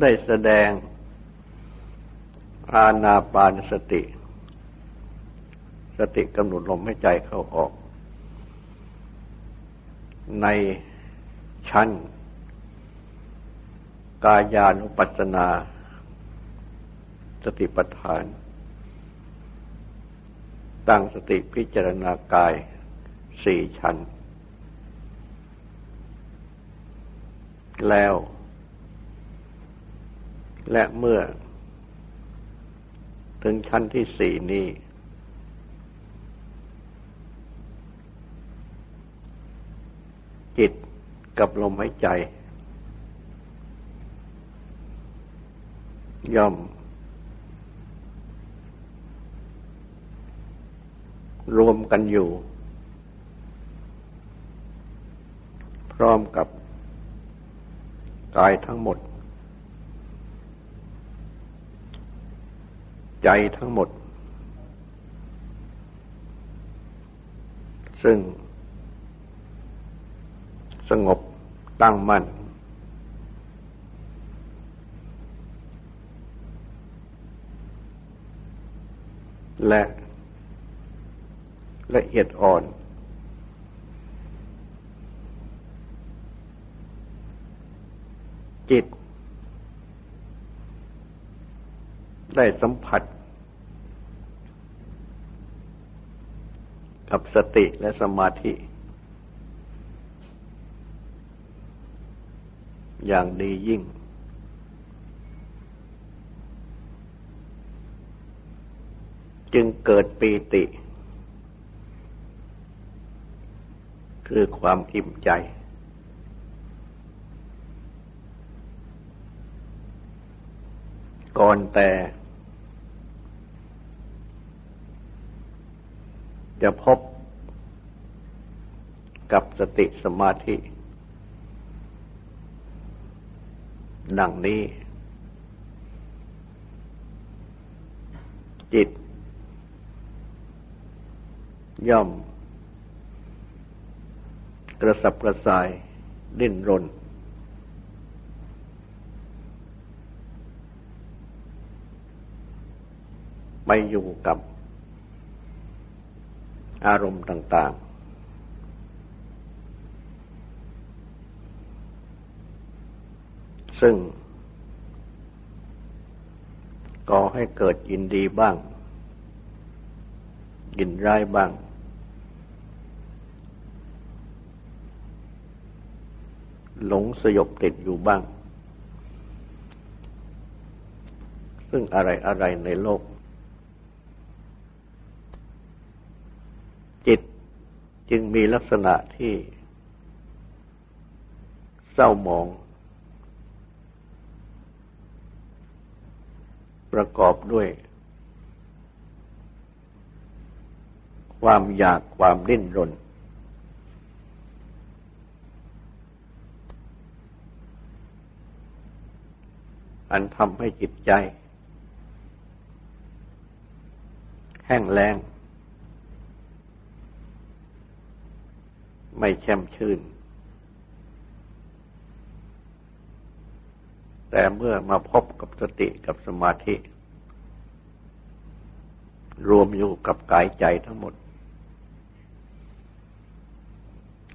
ได้แสดงอาณาปานสติ สติกำหนดลมให้ใจเข้าออก ในชั้น กายานุปัสสนา สติปัฏฐาน ตั้งสติพิจารณากายสี่ชั้น แล้ว และเมื่อ ถึงชั้นที่สี่นี้ จิตกับลมหายใจ ย่อม รวมกันอยู่ พร้อมกับกายทั้งหมด ใจทั้งหมด ซึ่ง สงบตั้งมั่น และละเอียดอ่อน จิต ได้สัมผัส กับสติและสมาธิ อย่างดียิ่ง จึงเกิดปีติ คือความอิ่มใจ ก่อนแต่ จะพบกับสติสมาธิ ดังนี้ จิต ย่อม กระสับกระส่ายดิ้นรน ไปอยู่กับ อารมณ์ต่าง ๆ ซึ่งก่อให้เกิดยินดีบ้าง ยินร้ายบ้าง หลงสยบติดอยู่บ้าง ซึ่งอะไรอะไรในโลกจิต จึงมีลักษณะที่เศร้าหมอง ประกอบด้วย ความอยากความดิ้นรน อันทำให้จิตใจ แห้งแล้ง ไม่แช่มชื่น แต่เมื่อมาพบกับสติกับสมาธิ รวมอยู่กับกายใจทั้งหมด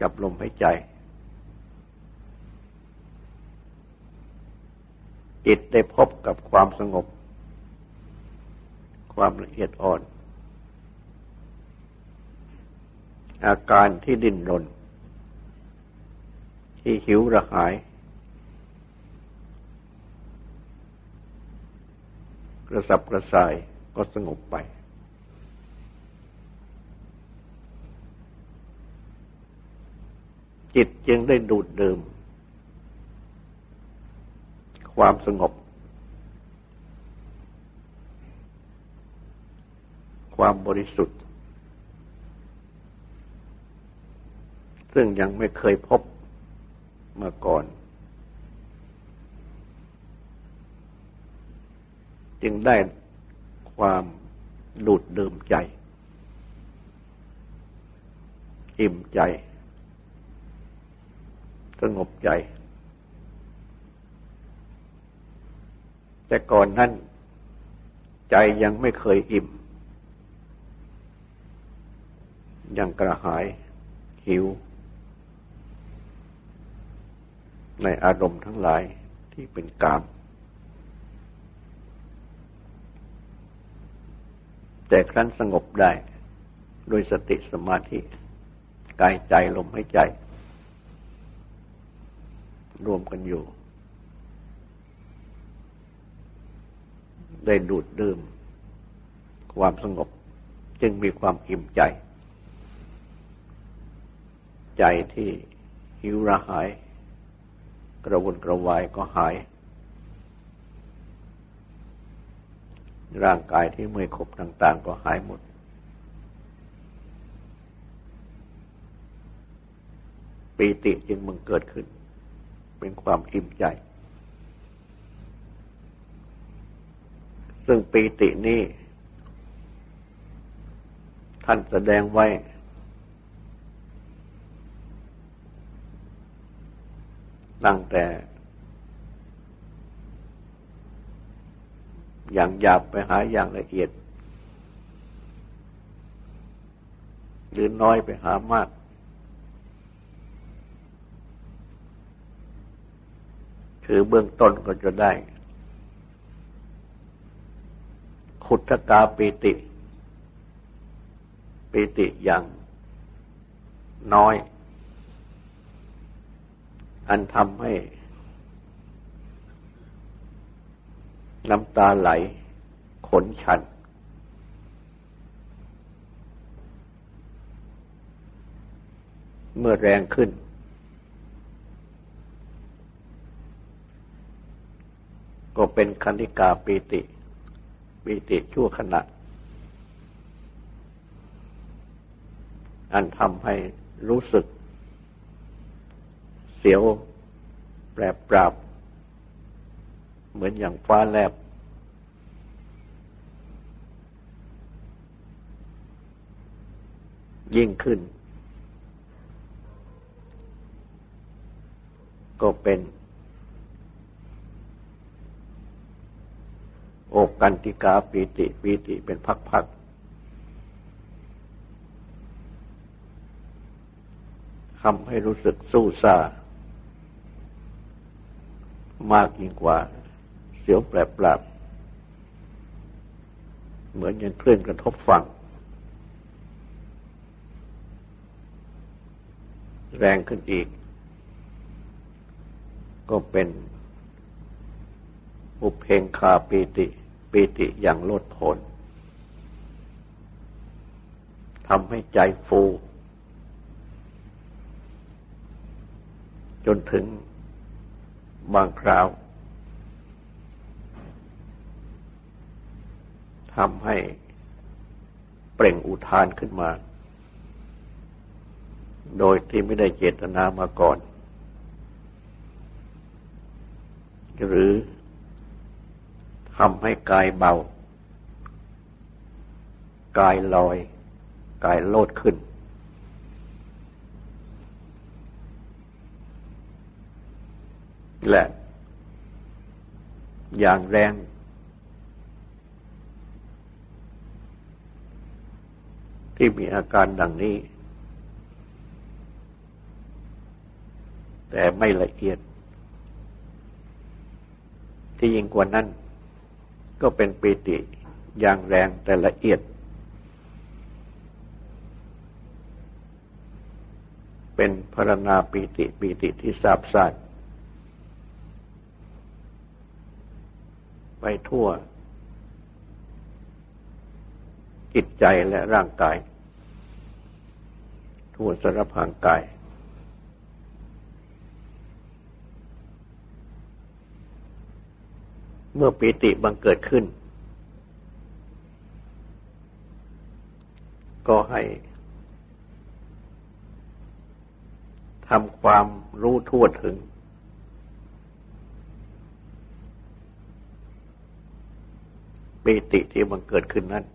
กับลมหายใจ จิตได้พบกับความสงบ ความละเอียดอ่อนอาการที่ดิ้นรน ที่หิวระหาย กระสับกระส่ายก็สงบไป จิตจึงได้ดูดดื่ม ความสงบ ความบริสุทธิ์ ซึ่งยังไม่เคยพบ มาก่อน จึงได้ความดูดดื่มใจ อิ่มใจสงบใจ แต่ก่อนนั้นใจยังไม่เคยอิ่ม ยังกระหายหิว ในอารมณ์ทั้งหลายที่เป็นกาม แต่ครั้นสงบได้โดยสติสมาธิกายใจลมหายใจ รวมกันอยู่ ได้ดูดดื่ม ความสงบจึงมีความอิ่มใจ ใจที่หิวระหาย กระวนกระวายก็หาย ร่างกายที่เมื่อยขบต่าง ๆ ก็หายหมด ปีติจึงมึงเกิดขึ้น เป็นความอิ่มใจ ซึ่งปีตินี้ท่านแสดงไว้ ตั้งแต่อย่างหยาบไปหาอย่างละเอียด หรือน้อยไปหามาก คือเบื้องต้นก็จะได้ ขุทกาปิติ ปิติอย่างน้อย อันทำให้น้ำตาไหล ขนชัน เมื่อแรงขึ้น ก็เป็นคณิกาปิติปีติชั่วขณะ อันทำให้รู้สึก เสียว แปรปราบ เหมือนอย่างฟ้าแลบ ยิ่งขึ้น ก็เป็นโอกันติกาปีติปีติเป็นพักๆทำให้รู้สึกสู้ซา มากยิ่งกว่า เสียวแปรปราบเหมือนยังเคลื่อนกระทบฟัง แรงขึ้นอีก ก็เป็นอุเพงคาปีติปีติอย่างโลดผนทำให้ใจฟู จนถึง บางคราวทำให้เปล่งอุทานขึ้นมา โดยที่ไม่ได้เจตนามาก่อน หรือทำให้กายเบา กายลอย กายโลดขึ้น และ อย่างแรง ที่มีอาการดังนี้ แต่ไม่ละเอียด ที่ยิ่งกว่านั้น ก็เป็นปีติอย่างแรงแต่ละเอียด เป็นพรณาปีติปีติที่ทราบซ่าน ไปทั่ว จิตใจและร่างกาย ทั่วสารพางกาย เมื่อปีติบังเกิดขึ้น ก็ให้ทำความรู้ทั่วถึง ปีติที่มันเกิดขึ้นนั้น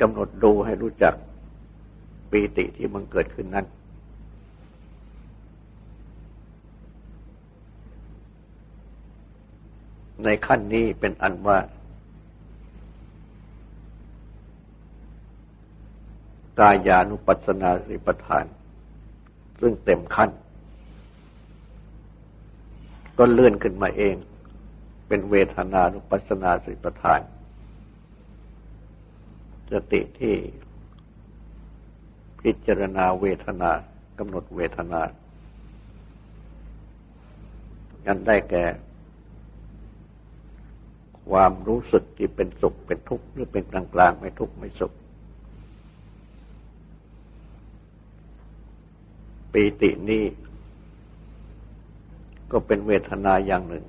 กำหนดดูให้รู้จักปีติที่มันเกิดขึ้นนั้น ในขั้นนี้เป็นอันว่า กายานุปัสสนาสิปทาน ซึ่งเต็มขั้น ก็เลื่อนขึ้นมาเอง เป็นเวทนานุปัสนาสิปทานสติที่พิจารณาเวทนากำหนดเวทนาอันได้แก่ ความรู้สึกที่เป็นสุขเป็นทุกข์หรือเป็นกลางกลางไม่ทุกข์ไม่สุข ปีตินี้ ก็เป็นเวทนาอย่างหนึ่ง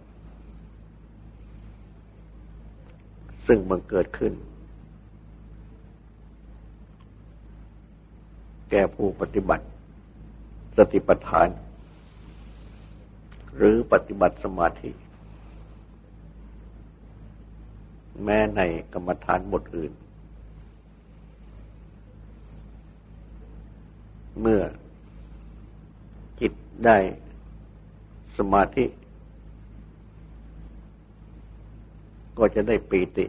ซึ่งมันเกิดขึ้น แก่ผู้ปฏิบัติสติปัฏฐาน หรือปฏิบัติสมาธิ แม้ในกรรมฐานบทอื่น เมื่อจิตได้ สมาธิ ก็จะได้ปีติ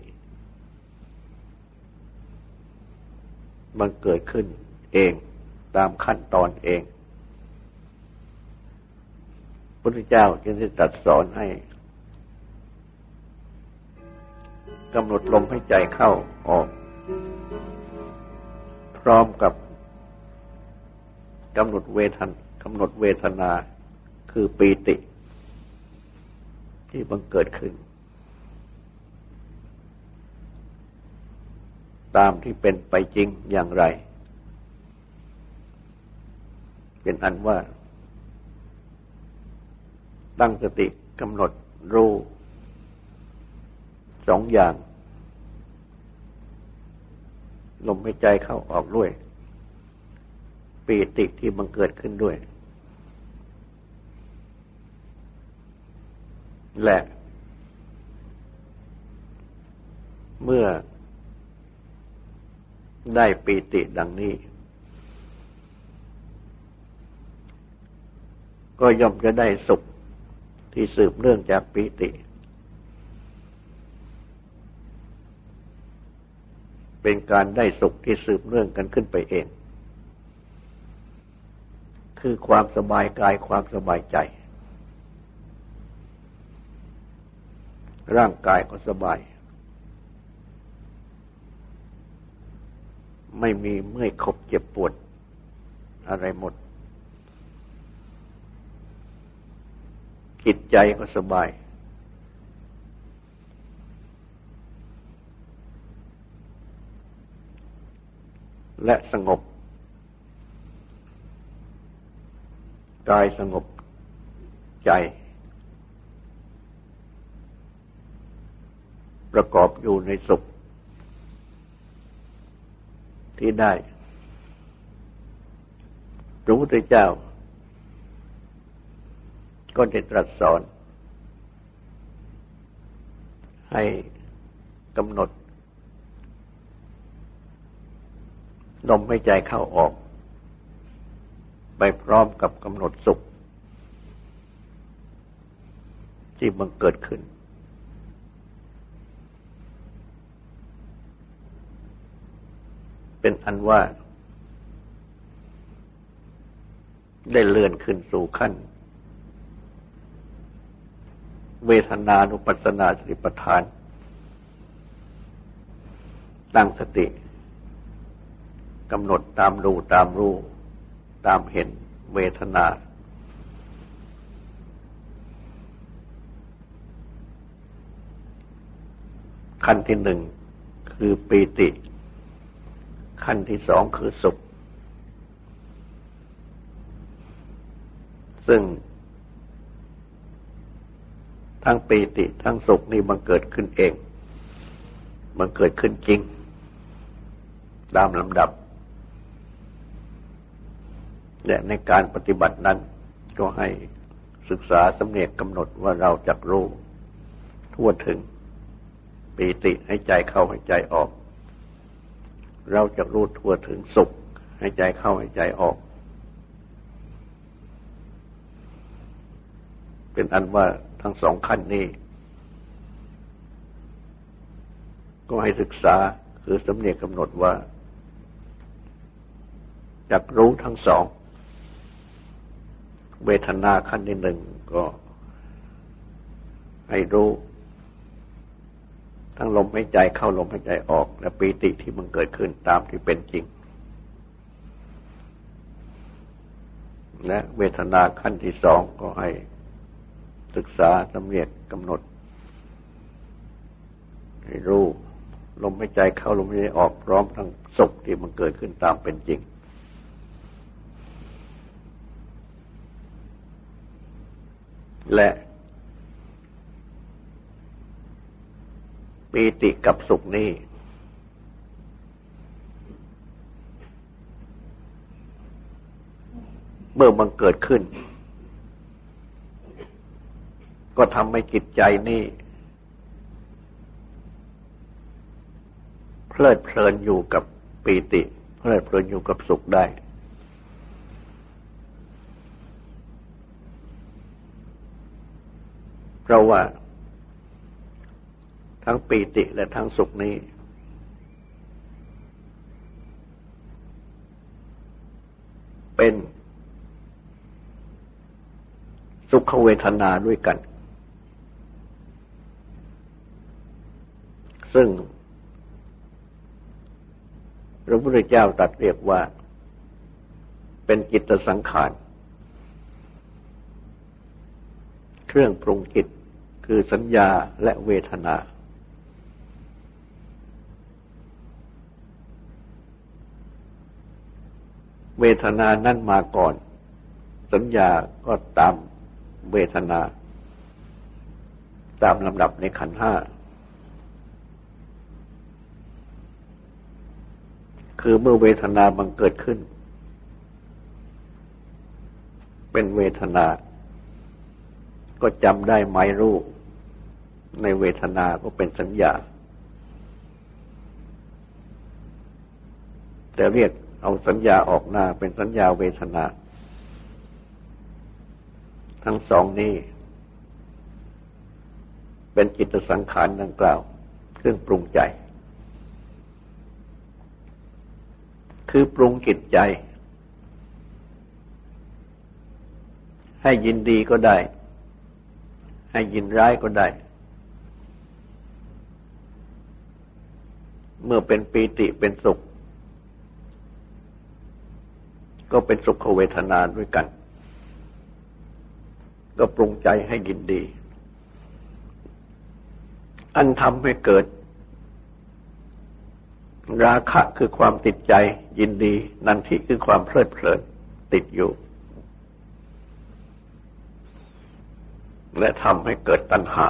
มันเกิดขึ้นเองตามขั้นตอนเองพระพุทธเจ้าจึงได้ตรัสสอนให้กำหนดลมให้ใจเข้าออก พร้อมกับกำหนดเวทนกำหนดเวทนา คือปีติ ที่บังเกิดขึ้น ตามที่เป็นไปจริงอย่างไร เป็นอันว่า ตั้งสติกำหนดรู้สองอย่าง ลมหายใจเข้าออกด้วยปีติที่บังเกิดขึ้นด้วย และ เมื่อได้ปีติดังนี้ ก็ย่อมจะได้สุขที่สืบเนื่องจากปีติ เป็นการได้สุขที่สืบเนื่องกันขึ้นไปเอง คือความสบายกายความสบายใจ ร่างกายก็สบาย ไม่มีเมื่อยขบเจ็บปวด อะไรหมด จิตใจก็สบาย และสงบ กายสงบใจ ประกอบอยู่ในสุข ที่ได้ พระพุทธเจ้า ก็ได้ตรัสสอน ให้กำหนดลมหายใจเข้าออก ไปพร้อมกับกำหนดสุข ที่บังเกิดขึ้น เป็นอันว่า ได้เลื่อนขึ้นสู่ขั้น เวทนานุปัสสนาสติปัฏฐาน ตั้งสติกำหนดตามรู้ตามรู้ ตามเห็นเวทนา ขั้นที่หนึ่งคือปีติ ขั้นที่สองคือสุข ซึ่ง ทั้งปีติทั้งสุขนี่มันเกิดขึ้นเอง มันเกิดขึ้นจริง ตามลำดับและในการปฏิบัตินั้น ก็ให้ศึกษาสำเนียกกำหนดว่าเราจะรู้ ทั่วถึงปีติให้ใจเข้าให้ใจออก เราจะรู้ทั่วถึงสุขให้ใจเข้าให้ใจออก เป็นอันว่าทั้งสองขั้นนี้ ก็ให้ศึกษาคือสำเนียกกำหนดว่าจักรู้ทั้งสอง เวทนาขั้นที่หนึ่งก็ให้รู้ ทั้งลมหายใจเข้าลมหายใจออก และปีติที่มันเกิดขึ้นตามที่เป็นจริง และเวทนาขั้นที่สองก็ให้ศึกษาสำเร็จกำหนด ให้รู้ลมหายใจเข้าลมหายใจออกพร้อมทั้งสุขที่มันเกิดขึ้นตามเป็นจริงและ ปีติกับสุขนี้ เมื่อมันเกิดขึ้น ก็ทำให้จิตใจนี่เพลิดเพลินอยู่กับปีติ เพลิดเพลินอยู่กับสุขได้ เพราะว่า ทั้งปีติและทั้งสุขนี้ เป็นสุขเวทนาด้วยกัน ซึ่งพระพุทธเจ้าตรัสเรียกว่า เป็นจิตสังขาร เครื่องปรุงจิตคือสัญญาและเวทนา เวทนานั่นมาก่อน สัญญาก็ตามเวทนา ตามลำดับในขันห้า คือเมื่อเวทนาบังเกิดขึ้น เป็นเวทนา ก็จำได้หมายรู้ในเวทนาก็เป็นสัญญา แต่เรียก เอาสัญญาออกหน้าเป็นสัญญาเวทนา ทั้งสองนี้ เป็นจิตสังขารดังกล่าว เครื่องปรุงใจ คือปรุงจิตใจ ให้ยินดีก็ได้ ให้ยินร้ายก็ได้ เมื่อเป็นปีติเป็นสุข ก็เป็นสุขเวทนาด้วยกัน ก็ปรุงใจให้ยินดี อันทำให้เกิด ราคะคือความติดใจยินดี นันทิคือความเพลิดเพลินติดอยู่ และทำให้เกิดตัณหา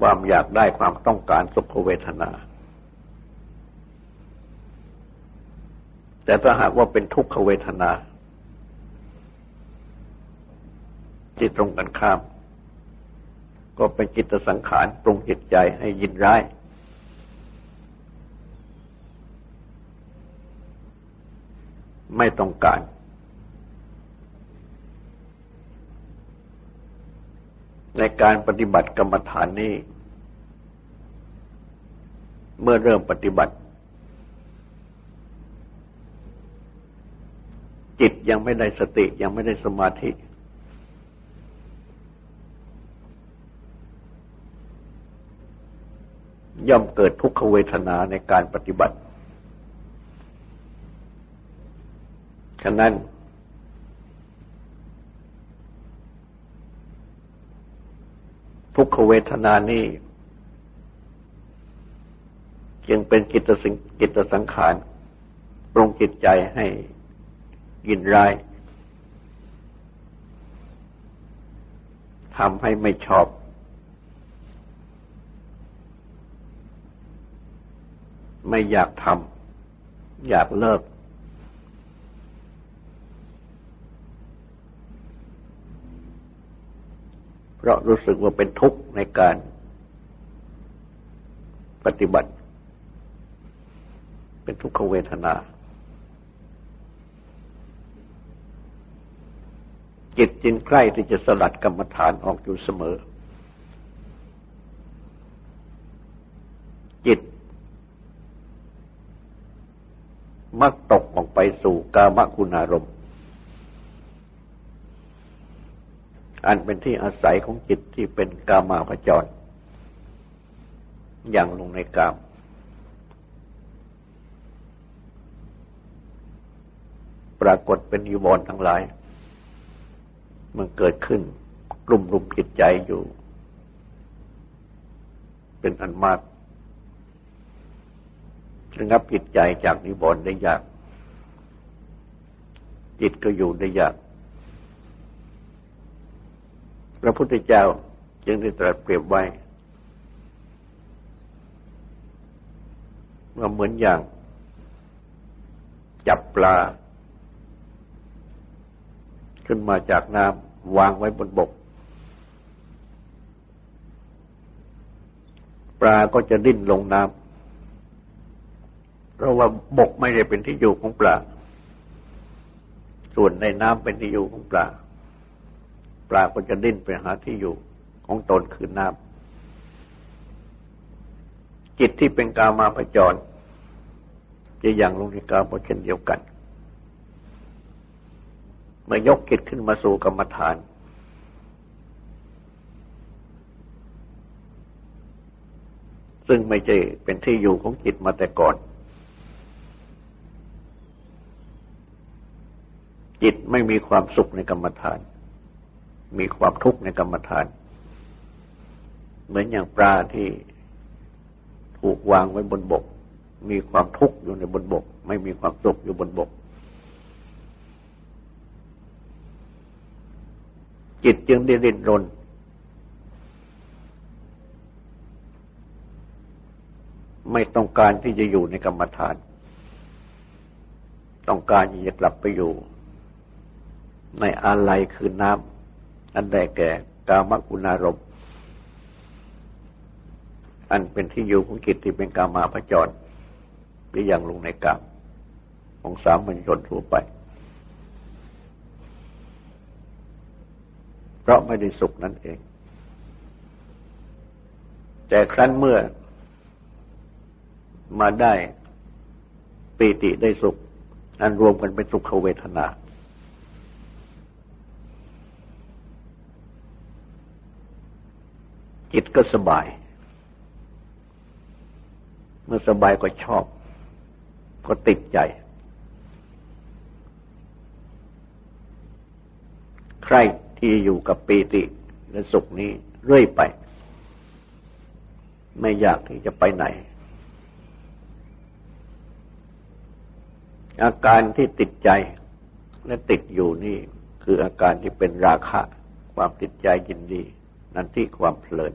ความอยากได้ความต้องการสุขเวทนา แต่ถ้าหากว่าเป็นทุกขเวทนา ที่ตรงกันข้าม ก็เป็นจิตสังขารปรุงจิตใจให้ยินร้าย ไม่ต้องการ ในการปฏิบัติกรรมฐานนี้ เมื่อเริ่มปฏิบัติ จิตยังไม่ได้สติยังไม่ได้สมาธิ ย่อมเกิดทุกขเวทนาในการปฏิบัติ ฉะนั้น ทุกขเวทนานี้จึงเป็นกิจสิงกิจสังขารปรุงจิตใจให้ ยินร้ายทำให้ไม่ชอบ ไม่อยากทำอยากเลิก เพราะรู้สึกว่าเป็นทุกข์ในการปฏิบัติ เป็นทุกขเวทนา จิตจินใกล้ที่จะสลัดกรรมฐานออกอยู่เสมอ จิต มักตกออกไปสู่กามคุณารมอันเป็นที่อาศัยของจิตที่เป็นกามาพจร อย่างลงในกามปรากฏเป็นยูบอนทั้งหลาย มันเกิดขึ้นกลุ่มรุมจิตใจอยู่ เป็นอันมากระงับจิตใจจากนิวรณ์ได้ยาก จิตก็อยู่ได้ยาก พระพุทธเจ้าจึงได้ตรัสเปรียบไว้ว่าเหมือนอย่าง จับปลา ขึ้นมาจากน้ำวางไว้บนบก ปลาก็จะดิ้นลงน้ำเพราะว่าบกไม่ได้เป็นที่อยู่ของปลา ส่วนในน้ำเป็นที่อยู่ของปลา ปลาก็จะดิ้นไปหาที่อยู่ของตนคือน้ำจิตที่เป็นกามาพจร จะอย่างลงในกาเช่นเดียวกัน มื่อยกจิตขึ้นมาสู่กรรมฐาน ซึ่งไม่ใช่เป็นที่อยู่ของจิตมาแต่ก่อน จิตไม่มีความสุขในกรรมฐาน มีความทุกข์ในกรรมฐาน เหมือนอย่างปลาที่ถูกวางไว้บนบก มีความทุกข์อยู่ในบนบก ไม่มีความสุขอยู่บนบก จิตจึงได้ดิ้นรน ไม่ต้องการที่จะอยู่ในกรรมฐาน ต้องการที่จะกลับไปอยู่ ในอะไรคือน้ำอันใดแก่กามกุณารมอันเป็นที่อยู่ของจิตที่เป็นกามาพจรหรือยังลงในกามของสามัญชนทั่วไป เพราะไม่ได้สุขนั่นเอง แต่ครั้นเมื่อมาได้ปีติได้สุข อันรวมกันเป็นสุขเวทนา จิตก็สบาย เมื่อสบายก็ชอบ ก็ติดใจ ใคร ที่อยู่กับปีติและสุขนี้เรื่อยไป ไม่อยากที่จะไปไหน อาการที่ติดใจและติดอยู่นี่คืออาการที่เป็นราคะ ความติดใจยินดี นั่นที่ความเพลิน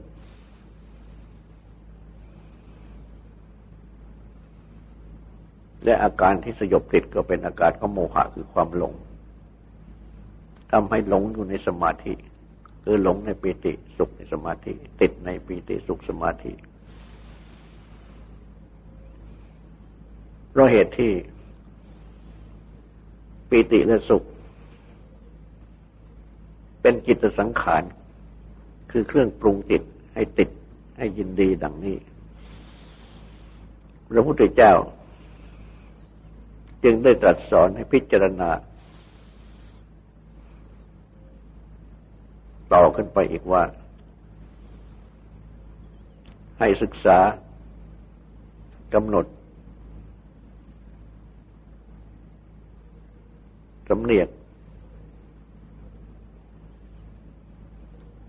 และอาการที่สยบติดก็เป็นอาการของโมหะคือความหลง ทำให้หลงอยู่ในสมาธิ คือหลงในปีติสุขในสมาธิ ติดในปีติสุขสมาธิเพราะเหตุที่ปีติและสุข เป็นจิตสังขาร คือเครื่องปรุงจิตให้ติดให้ยินดีดังนี้ พระพุทธเจ้า จึงได้ตรัสสอนให้พิจารณา ต่อขึ้นไปอีกว่า ให้ศึกษากำหนดสำเนียก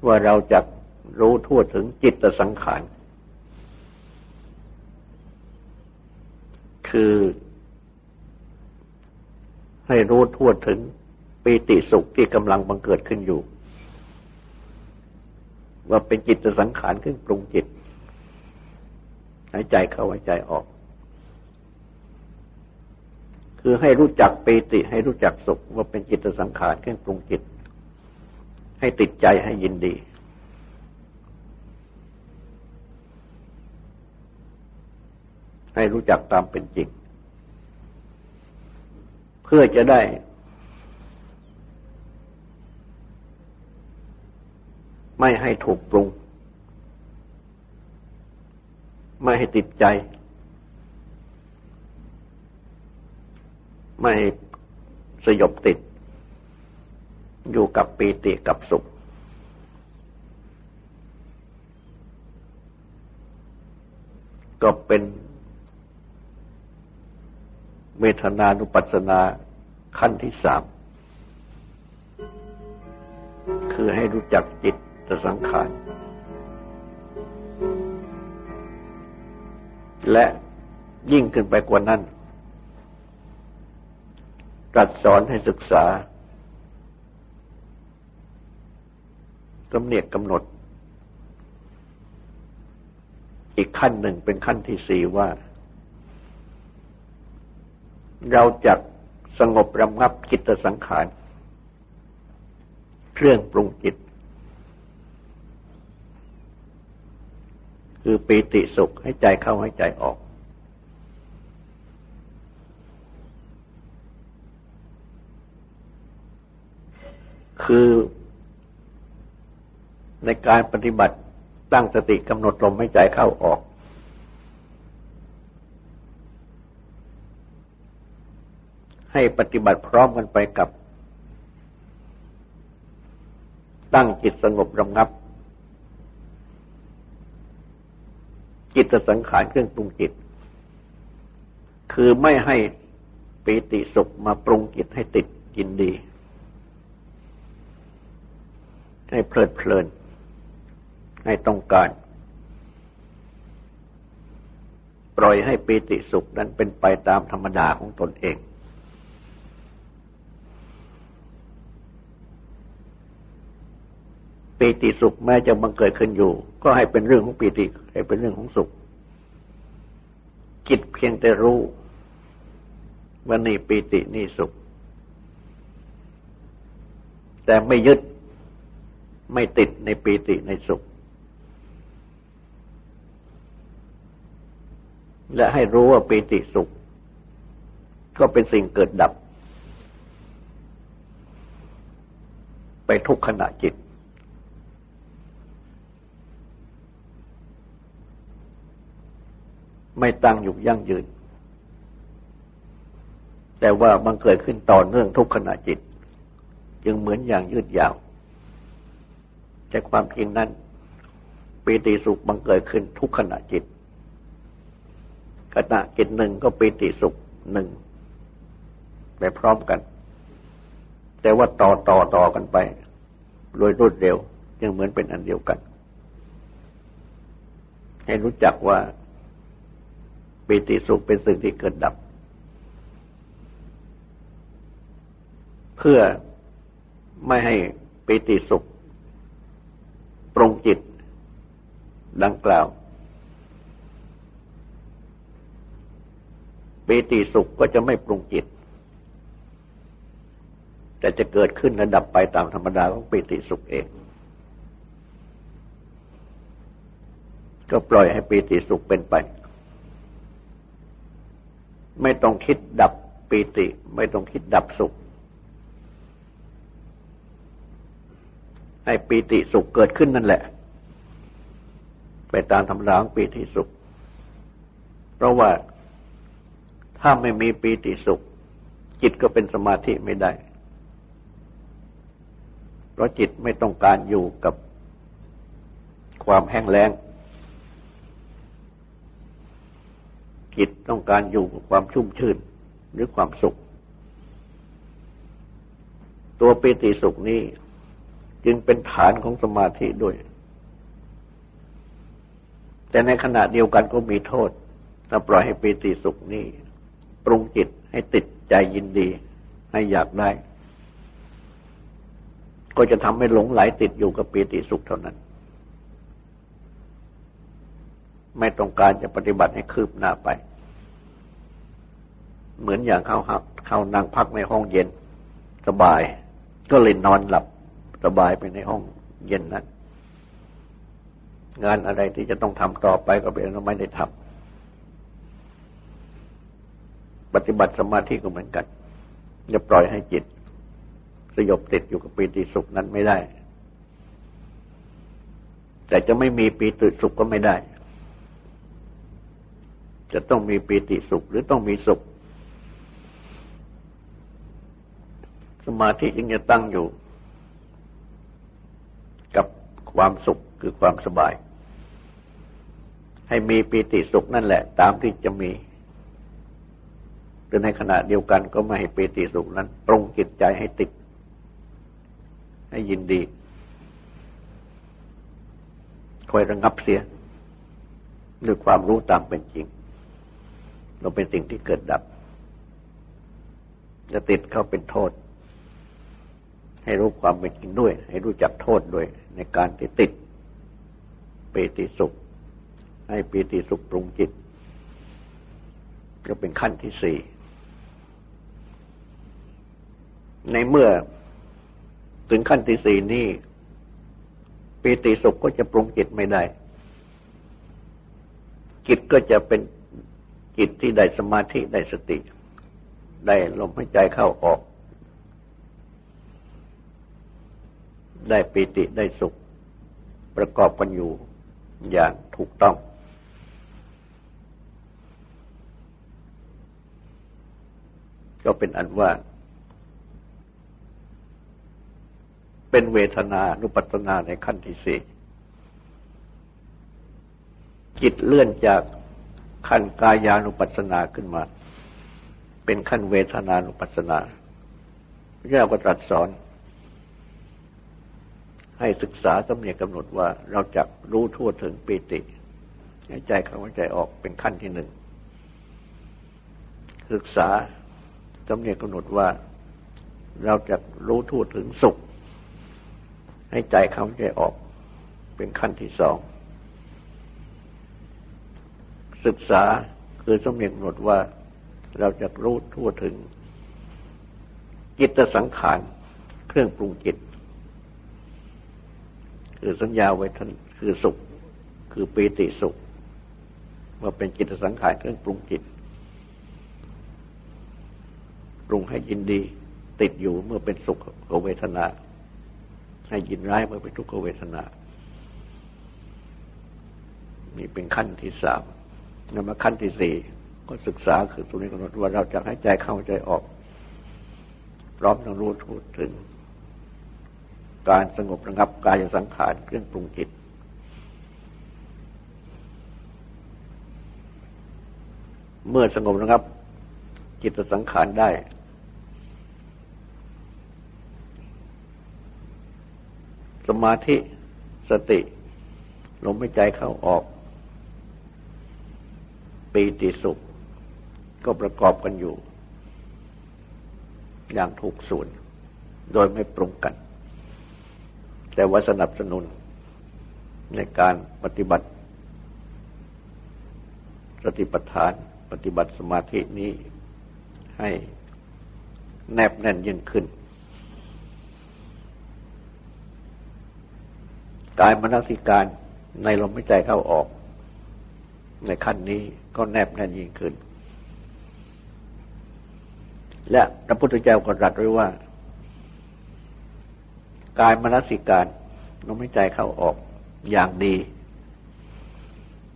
ว่าเราจะรู้ทั่วถึงจิตสังขาร คือ ให้รู้ทั่วถึงปีติสุขที่กำลังบังเกิดขึ้นอยู่ ว่าเป็นจิตสังขารขึ้นปรุงจิต หายใจเข้าหายใจออก คือให้รู้จักปีติ ให้รู้จักสุขว่าเป็นจิตสังขารขึ้นปรุงจิต ให้ติดใจให้ยินดี ให้รู้จักตามเป็นจริง เพื่อจะได้ ไม่ให้ถูกปรุง ไม่ให้ติดใจ ไม่สยบติด อยู่กับปีติกับสุข ก็เป็นเมทนานุปัสสนาขั้นที่สาม คือให้รู้จักจิต สังขาร และยิ่งขึ้นไปกว่านั้นตรัสสอนให้ศึกษาสำเนียกกำหนด อีกขั้นหนึ่งเป็นขั้นที่สี่ว่า เราจะสงบระงับจิตสังขาร เครื่องปรุงจิต คือปีติสุขให้ใจเข้าให้ใจออก คือในการปฏิบัติตั้งสติกำหนดลมให้ใจเข้าออก ให้ปฏิบัติพร้อมกันไปกับ ตั้งจิตสงบระงับ จิตสังขารเครื่องปรุงจิต คือไม่ให้ปีติสุขมาปรุงจิตให้ติดกินดี ให้เพลิดเพลิน ให้ต้องการ ปล่อยให้ปีติสุขนั้นเป็นไปตามธรรมดาของตนเอง ปีติสุขแม้จะบังเกิดขึ้นอยู่ ก็ให้เป็นเรื่องของปีติให้เป็นเรื่องของสุข จิตเพียงแต่รู้ว่านี่ปีตินี่สุข แต่ไม่ยึดไม่ติดในปีติในสุข และให้รู้ว่าปีติสุข ก็เป็นสิ่งเกิดดับ ไปทุกขณะจิต ไม่ตั้งอยู่ยั่งยืน แต่ว่ามันเกิดขึ้นต่อเนื่องทุกขณะจิต จึงเหมือนอย่างยืดยาว แต่ความจริงนั้นปีติสุขบังเกิดขึ้นทุกขณะจิตขณะจิตหนึ่งก็ปีติสุขหนึ่งไปพร้อมกัน แต่ว่าต่อต่อต่อกันไปโดยรวดเร็วยังเหมือนเป็นอันเดียวกัน ให้รู้จักว่า ปิติสุขเป็นสิ่งที่เกิดดับ เพื่อไม่ให้ปิติสุข ปรงจิต ดังกล่าวปิติสุขก็จะไม่ปรุงจิต แต่จะเกิดขึ้นระดับไปตามธรรมดาของปิติสุขเอง ก็ปล่อยให้ปิติสุขเป็นไป ไม่ต้องคิดดับปีติ ไม่ต้องคิดดับสุข ให้ปีติสุขเกิดขึ้นนั่นแหละ ไปตามธรรมดาของปีติสุข เพราะว่าถ้าไม่มีปีติสุข จิตก็เป็นสมาธิไม่ได้ เพราะจิตไม่ต้องการอยู่กับความแห้งแล้ง จิ ต้องการอยู่กับความชุ่มชื่นหรือความสุข ตัวปิติสุขนี้จึงเป็นฐานของสมาธิด้วย แต่ในขณะเดียวกันก็มีโทษ ถ้าปล่อยให้ปิติสุขนี้ ปรุงจิตให้ติดใจยินดี ให้อยากได้ ก็จะทำให้หลงไหลติดอยู่กับปิติสุขเท่านั้น ไม่ต้องการจะปฏิบัติให้คืบหน้าไป เหมือนอย่างเขาหักเขานั่งพักในห้องเย็นสบาย ก็เลยนอนหลับสบายไปในห้องเย็นนั้นงานอะไรที่จะต้องทำต่อไปก็เป็นเราไม่ได้ทำปฏิบัติสมาธิก็เหมือนกันอย่าปล่อยให้จิต สยบติดอยู่กับปีติสุขนั้นไม่ได้ แต่จะไม่มีปีติสุขก็ไม่ได้ จะต้องมีปีติสุขหรือต้องมีสุข ส มาธิจึงจะตั้งอยู่ กับความสุขคือความสบาย ให้มีปีติสุขนั่นแหละ ตามที่จะมีแต่ในขณะเดียวกันก็ไม่ให้ปีติสุขนั้นปรุงจิตใจให้ติด ให้ยินดีคอยระงับเสียด้วยความรู้ตามเป็นจริง เราเป็นสิ่งที่เกิดดับ จะติดเข้าเป็นโทษ ให้รู้ความเป็นจริงด้วย ให้รู้จักโทษด้วย ในการที่ติดปีติสุข ให้ปีติสุขปรุงจิต ก็เป็นขั้นที่สี่ ในเมื่อถึงขั้นที่สี่นี้ปีติสุขก็จะปรุงจิตไม่ได้ จิตก็จะเป็นจิตที่ได้สมาธิได้สติ ได้ลมหายใจเข้าออก ได้ปิติได้สุข ประกอบกันอยู่อย่างถูกต้อง ก็เป็นอันว่า เป็นเวทนานุปัตนาในขั้นที่สี่จิตเลื่อนจากขั้นกายานุปัสสนาขึ้นมา เป็นขั้นเวทนานุปัสสนาพระเจ้าก็ตรัสสอน ให้ศึกษาสำเนียกกำหนดว่าเราจะรู้ทั่วถึงปีติหายใจเข้าหายใจออกเป็นขั้นที่หนึ่ง ศึกษาสำเนียกกำหนดว่าเราจะรู้ทั่วถึงสุข ให้ใจเข้าใจออกเป็นขั้นที่สอง ศึกษาคือสำเนียกกำหนดว่าเราจะรู้ทั่วถึงจิตสังขารเครื่องปรุงจิต คือสัญญาไว้ท่านคือสุข คือปีติสุขว่าเป็นจิตสังขารเครื่องปรุงจิต ปรุงให้ยินดีติดอยู่เมื่อเป็นสุขเวทนา ให้ยินร้ายเมื่อเป็นทุกขเวทนานี่เป็นขั้นที่สามนำมาขั้นที่สี่ก็ศึกษาคือตรงนี้กำหนดว่าเราจะให้ใจเข้าใจออก พร้อมทั้งรู้ทุกถึง การสงบระงับกายสังขารเครื่องปรุงจิต เมื่อสงบระงับ จิตสังขารได้ สมาธิสติ ลมหายใจเข้าออก ปีติสุข ก็ประกอบกันอยู่ อย่างถูกส่วน โดยไม่ปรุงกัน แต่ว่าสนับสนุนในการปฏิบัติสติปัฏฐานปฏิบัติสมาธินี้ให้แนบแน่นยิ่งขึ้น กายมนสิการในลมหายใจเข้าออก ในขั้นนี้ก็แนบแน่นยิ่งขึ้น และพระพุทธเจ้าก็ตรัสไว้ว่า กายมนสิการลมหายใจเข้าออกอย่างดี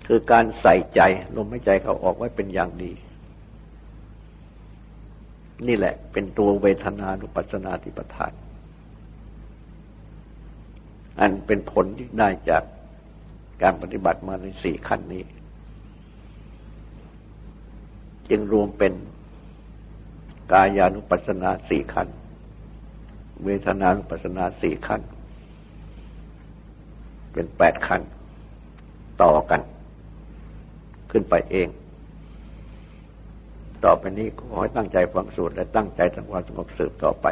คือการใส่ใจลมหายใจเข้าออกไว้เป็นอย่างดี นี่แหละเป็นตัวเวทนานุปัสนาธิปทาน อันเป็นผลที่ได้จากการปฏิบัติมาในสี่ขั้นนี้ จึงรวมเป็นกายานุปัสสนาสี่ขั้น เวทนานุปัสสนาสี่ขั้น เป็นแปดขั้น ต่อกัน ขึ้นไปเอง ต่อไปนี้ขอให้ตั้งใจฟังสูตรและตั้งใจทำความสงบสืบต่อไป